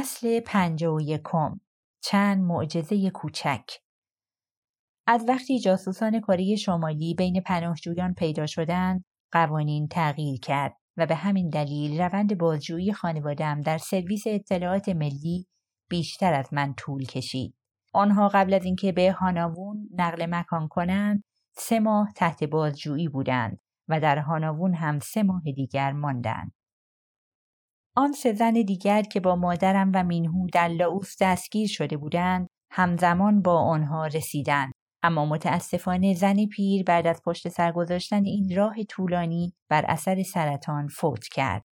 فصل پنج و یکم. چند معجزه کوچک. از وقتی جاسوسان کره شمالی بین پناهجویان پیدا شدند قوانین تغییر کرد و به همین دلیل روند بازجویی خانوادم در سرویس اطلاعات ملی بیشتر از من طول کشید. آنها قبل از اینکه به هاناوون نقل مکان کنند سه ماه تحت بازجویی بودند و در هاناوون هم سه ماه دیگر ماندند. آن سه زن دیگر که با مادرم و مینهو در لاوس دستگیر شده بودند همزمان با آنها رسیدند. اما متاسفانه زن پیر بعد از پشت سر گذاشتن این راه طولانی بر اثر سرطان فوت کرد.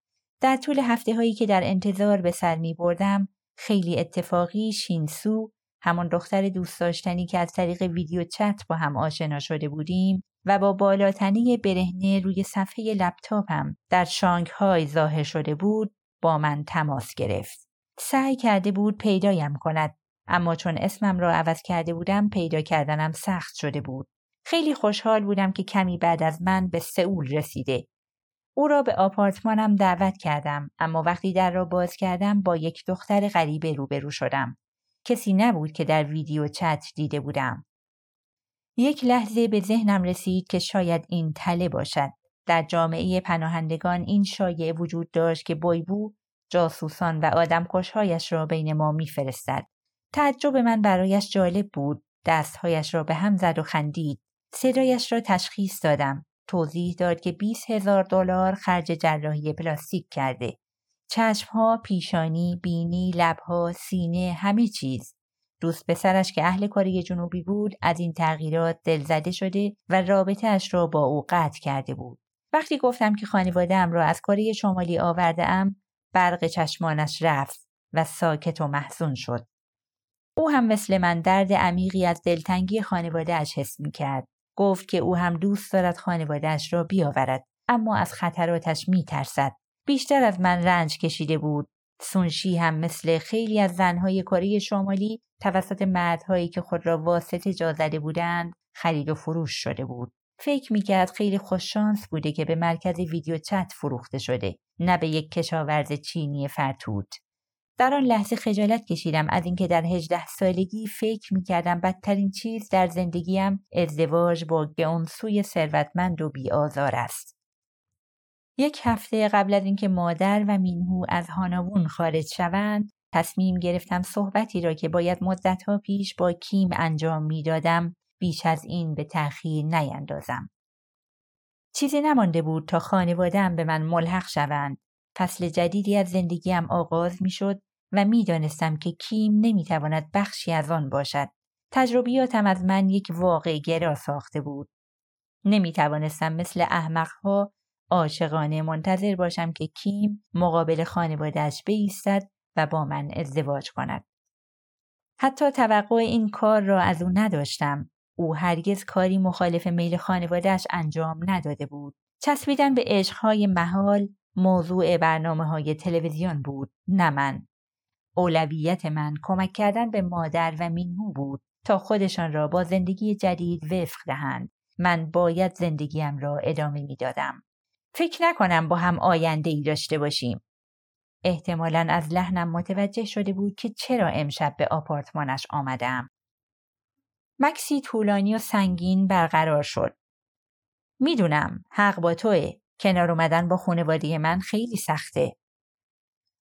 در طول هفته هایی که در انتظار به سر می بردم خیلی اتفاقی شینسو همان دختر دوست داشتنی که از طریق ویدیو چت با هم آشنا شده بودیم و با بالاتنی برهنه روی صفحه لپتاپم در شانگهای ظاهر شده بود با من تماس گرفت. سعی کرده بود پیدایم کند اما چون اسمم را عوض کرده بودم پیدا کردنم سخت شده بود. خیلی خوشحال بودم که کمی بعد از من به سئول رسیده. او را به آپارتمانم دعوت کردم اما وقتی در را باز کردم با یک دختر غریبه روبرو شدم. کسی نبود که در ویدیو چت دیده بودم. یک لحظه به ذهنم رسید که شاید این تله باشد. در جامعه پناهندگان این شایعه وجود داشت که بایبو جاسوسان و آدمکشهایش را بین ما میفرستد. تعجب من برایش جالب بود. دستهایش را به هم زد و خندید. صدایش را تشخیص دادم. توضیح داد که 20 هزار دلار خرج جراحی پلاستیک کرده. چشمها، پیشانی، بینی، لبها، سینه، همه چیز. دوست پسرش که اهل کاری جنوبی بود از این تغییرات دلزده شده و رابطه را با او قطع کرده بود. وقتی گفتم که خانوادهام را از کره شمالی آورده ام برق چشمانش رفت و ساکت و محزون شد. او هم مثل من درد عمیقی از دلتنگی خانوادهاش حس می کرد. گفت که او هم دوست دارد خانوادهاش را بیاورد اما از خطراتش می ترسد. بیشتر از من رنج کشیده بود. سونشی هم مثل خیلی از زنهای کره شمالی توسط مردهایی که خود را واسطه جا بودند خرید و فروش شده بود. فکر می‌کرد خیلی خوششانس بوده که به مرکز ویدیو چت فروخته شده نه به یک کشاورز چینی فرتوت در آن لحظه خجالت کشیدم از اینکه در هجده سالگی فکر می‌کردم بدترین چیز در زندگیم ازدواج با گئونسوی ثروتمند و بیآزار است. یک هفته قبل از اینکه مادر و مینهو از هاناوون خارج شوند تصمیم گرفتم صحبتی را که باید مدتها پیش با کیم انجام می‌دادم. بیش از این به تأخیر نیندازم. چیزی نمانده بود تا خانوادم به من ملحق شوند. فصل جدیدی از زندگیم آغاز می شد و می دانستم که کیم نمی تواند بخشی از آن باشد. تجربیاتم از من یک واقع گرا ساخته بود. نمی توانستم مثل احمقها عاشقانه منتظر باشم که کیم مقابل خانوادهش بایستد و با من ازدواج کند. حتی توقع این کار را از او نداشتم او هرگز کاری مخالف میل خانوادهش انجام نداده بود. چسبیدن به عشقهای محال موضوع برنامه های تلویزیون بود نه من. اولویت من کمک کردن به مادر و مینهو بود تا خودشان را با زندگی جدید وفق دهند. من باید زندگیم را ادامه می‌دادم. فکر نکنم با هم آینده ای داشته باشیم. احتمالا از لحنم متوجه شده بود که چرا امشب به آپارتمانش آمدم. مکسی طولانی و سنگین برقرار شد. می‌دونم حق با توه. کنار اومدن با خانواده من خیلی سخته.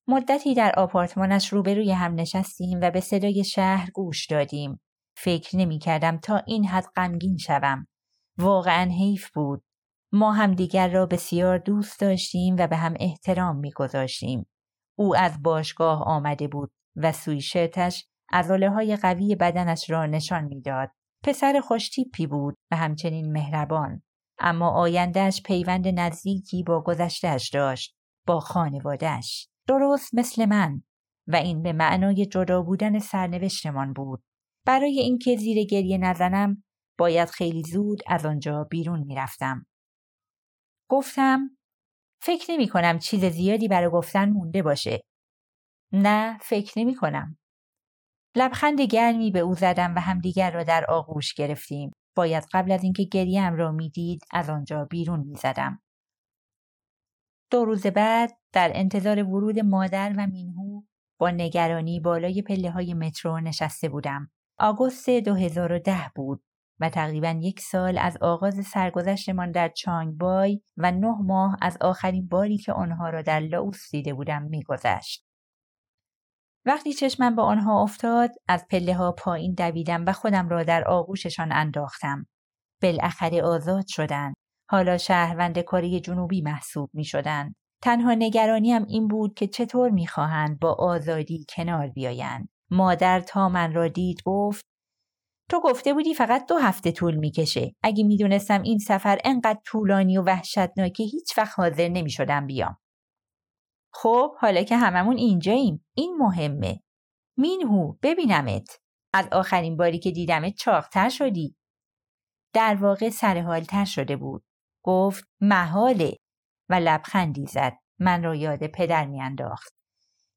مدتی در آپارتمانش روبروی هم نشستیم و به صدای شهر گوش دادیم. فکر نمی کردم تا این حد غمگین شوم. واقعا حیف بود. ما هم دیگر را بسیار دوست داشتیم و به هم احترام می گذاشتیم. او از باشگاه آمده بود و سویشرتش عضله های قوی بدنش را نشان می‌داد. پسر خوشتیپی بود و همچنین مهربان. اما آیندهش پیوند نزدیکی با گذشتهش داشت. با خانوادهش. درست مثل من. و این به معنای جدا بودن سرنوشتمان بود. برای اینکه زیر گریه نزنم باید خیلی زود از آنجا بیرون می‌رفتم. گفتم فکر نمی کنم چیز زیادی برای گفتن مونده باشه. نه فکر نمی کنم. لبخند گرمی به او زدم و همدیگر را در آغوش گرفتیم. باید قبل از اینکه گریم را می‌دید از آنجا بیرون می‌زدم. دو روز بعد در انتظار ورود مادر و مینهو با نگرانی بالای پله های مترو نشسته بودم. آگوست 2010 بود و تقریبا یک سال از آغاز سرگذشتمان در چانگبای و نه ماه از آخرین باری که آنها را در لاوس دیده بودم میگذشت. وقتی چشمم به آنها افتاد از پله ها پایین دویدم و خودم را در آغوششان انداختم. بالاخره آزاد شدند. حالا شهروند کاری جنوبی محسوب می شدند. تنها نگرانیم این بود که چطور می‌خواهند با آزادی کنار بیایند. مادر تا من را دید گفت تو گفته بودی فقط دو هفته طول می‌کشه. اگه می‌دونستم این سفر انقدر طولانی و وحشتناکه هیچ وقت حاضر نمی‌شدم بیام. خب حالا که هممون اینجاییم این مهمه. مینهو ببینمت. از آخرین باری که دیدمت چاقتر شدی. در واقع سرحالتر شده بود. گفت محاله و لبخندی زد. من را یاد پدر میانداخت.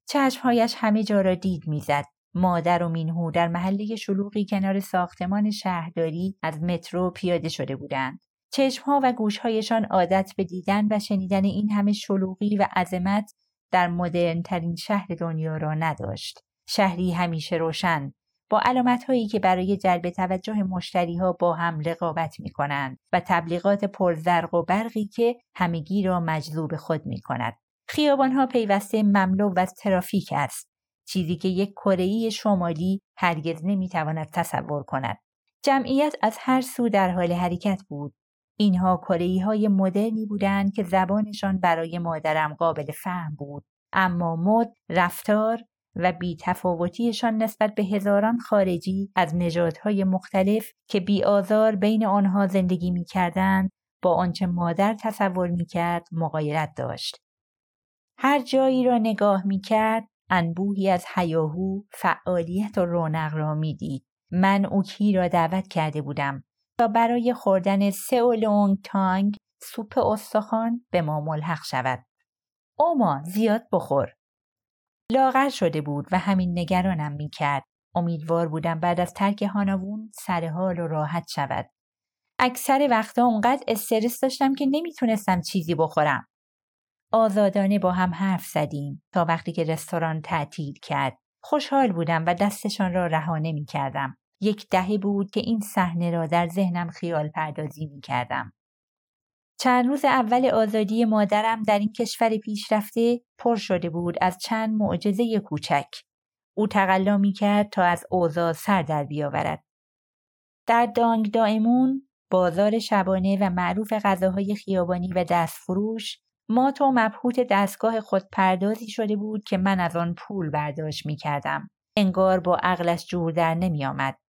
چشمهایش همه جا را دید می‌زد. مادر و مینهو در محله شلوغی کنار ساختمان شهرداری از مترو پیاده شده بودند. چشمها و گوشهایشان عادت به دیدن و شنیدن این همه شلوغی و عظمت در مدرن ترین شهر دنیا را نداشت. شهری همیشه روشن با علامت هایی که برای جلب توجه مشتری ها با هم رقابت می کنند و تبلیغات پرزرق و برقی که همگی را مجذوب خود می کند. خیابان ها پیوسته مملو و ترافیک است. چیزی که یک کره شمالی هرگز نمی‌تواند تصور کند. جمعیت از هر سو در حال حرکت بود. اینها کره های مدرنی بودند که زبانشان برای مادرم قابل فهم بود. اما مد، رفتار و بیتفاوتیشان نسبت به هزاران خارجی از نژادهای مختلف که بی آزار بین آنها زندگی می کردند با آنچه مادر تصور می کرد مقایرت داشت. هر جایی را نگاه می کرد انبوهی از حیاهو فعالیت و رونق را می‌دید من اوکی را دعوت کرده بودم تا برای خوردن سئولونگ تانگ سوپ استخوان به ما ملحق شود. اوما زیاد بخور. لاغر شده بود و همین نگرانم می‌کرد. امیدوار بودم بعد از ترک هاناوون سر حال و راحت شود. اکثر وقتا اونقدر استرس داشتم که نمی‌تونستم چیزی بخورم. آزادانه با هم حرف زدیم تا وقتی که رستوران تعطیل کرد. خوشحال بودم و دستشان را رها نمی کردم. یک دهه بود که این صحنه را در ذهنم خیال پردازی می کردم. چند روز اول آزادی مادرم در این کشور پیشرفته پر شده بود از چند معجزه کوچک. او تقلا می کرد تا از اوضاع سر در بیاورد. در دانگ دائمون بازار شبانه و معروف غذاهای خیابانی و دستفروش مات و مبهوت دستگاه خودپردازی شده بود که من از آن پول برداشت می کردم. انگار با عقلش جور در نمی آمد.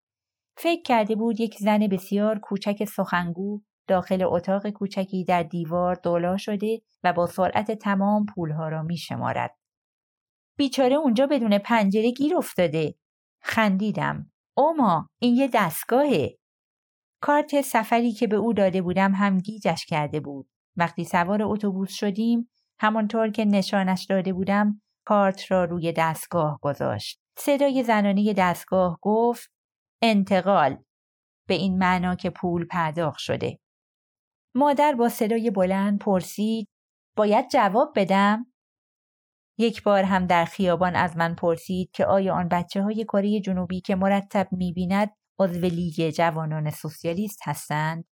فکر کرده بود یک زن بسیار کوچک سخنگو داخل اتاق کوچکی در دیوار دولا شده و با سرعت تمام پولها را می شمارد. بیچاره اونجا بدون پنجره گیر افتاده. خندیدم. اوما این یه دستگاهه. کارت سفری که به او داده بودم هم گیجش کرده بود. وقتی سوار اتوبوس شدیم همانطور که نشانش داده بودم کارت را روی دستگاه گذاشت. صدای زنانه دستگاه گفت انتقال به این معنا که پول پرداخت شده. مادر با صدای بلند پرسید باید جواب بدم؟ یک بار هم در خیابان از من پرسید که آیا آن بچه های کره جنوبی که مرتب می‌بیند عضو لیگ جوانان سوسیالیست هستند؟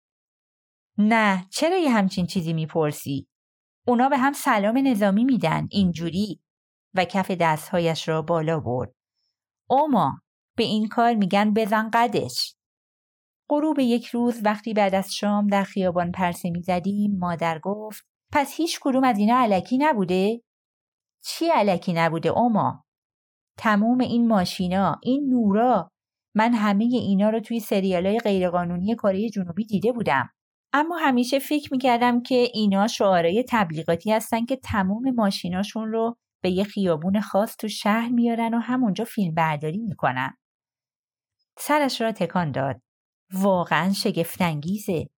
نه چرا یه همچین چیزی می‌پرسی؟ اونا به هم سلام نظامی میدن اینجوری و کف دستهایش را بالا برد. اوما به این کار میگن بزن قدش. غروب یک روز وقتی بعد از شام در خیابان پرسه می‌زدیم مادر گفت پس هیچ کدوم از اینا علکی نبوده؟ چی علکی نبوده اوما؟ تموم این ماشینا، این نورا من همه اینا رو توی سریالای غیرقانونی کره جنوبی دیده بودم. اما همیشه فکر می‌کردم که اینا شعارای تبلیغاتی هستن که تموم ماشیناشون رو به یه خیابون خاص تو شهر میارن و همونجا فیلم برداری می‌کنن. سرش را تکان داد. واقعا شگفتانگیزه.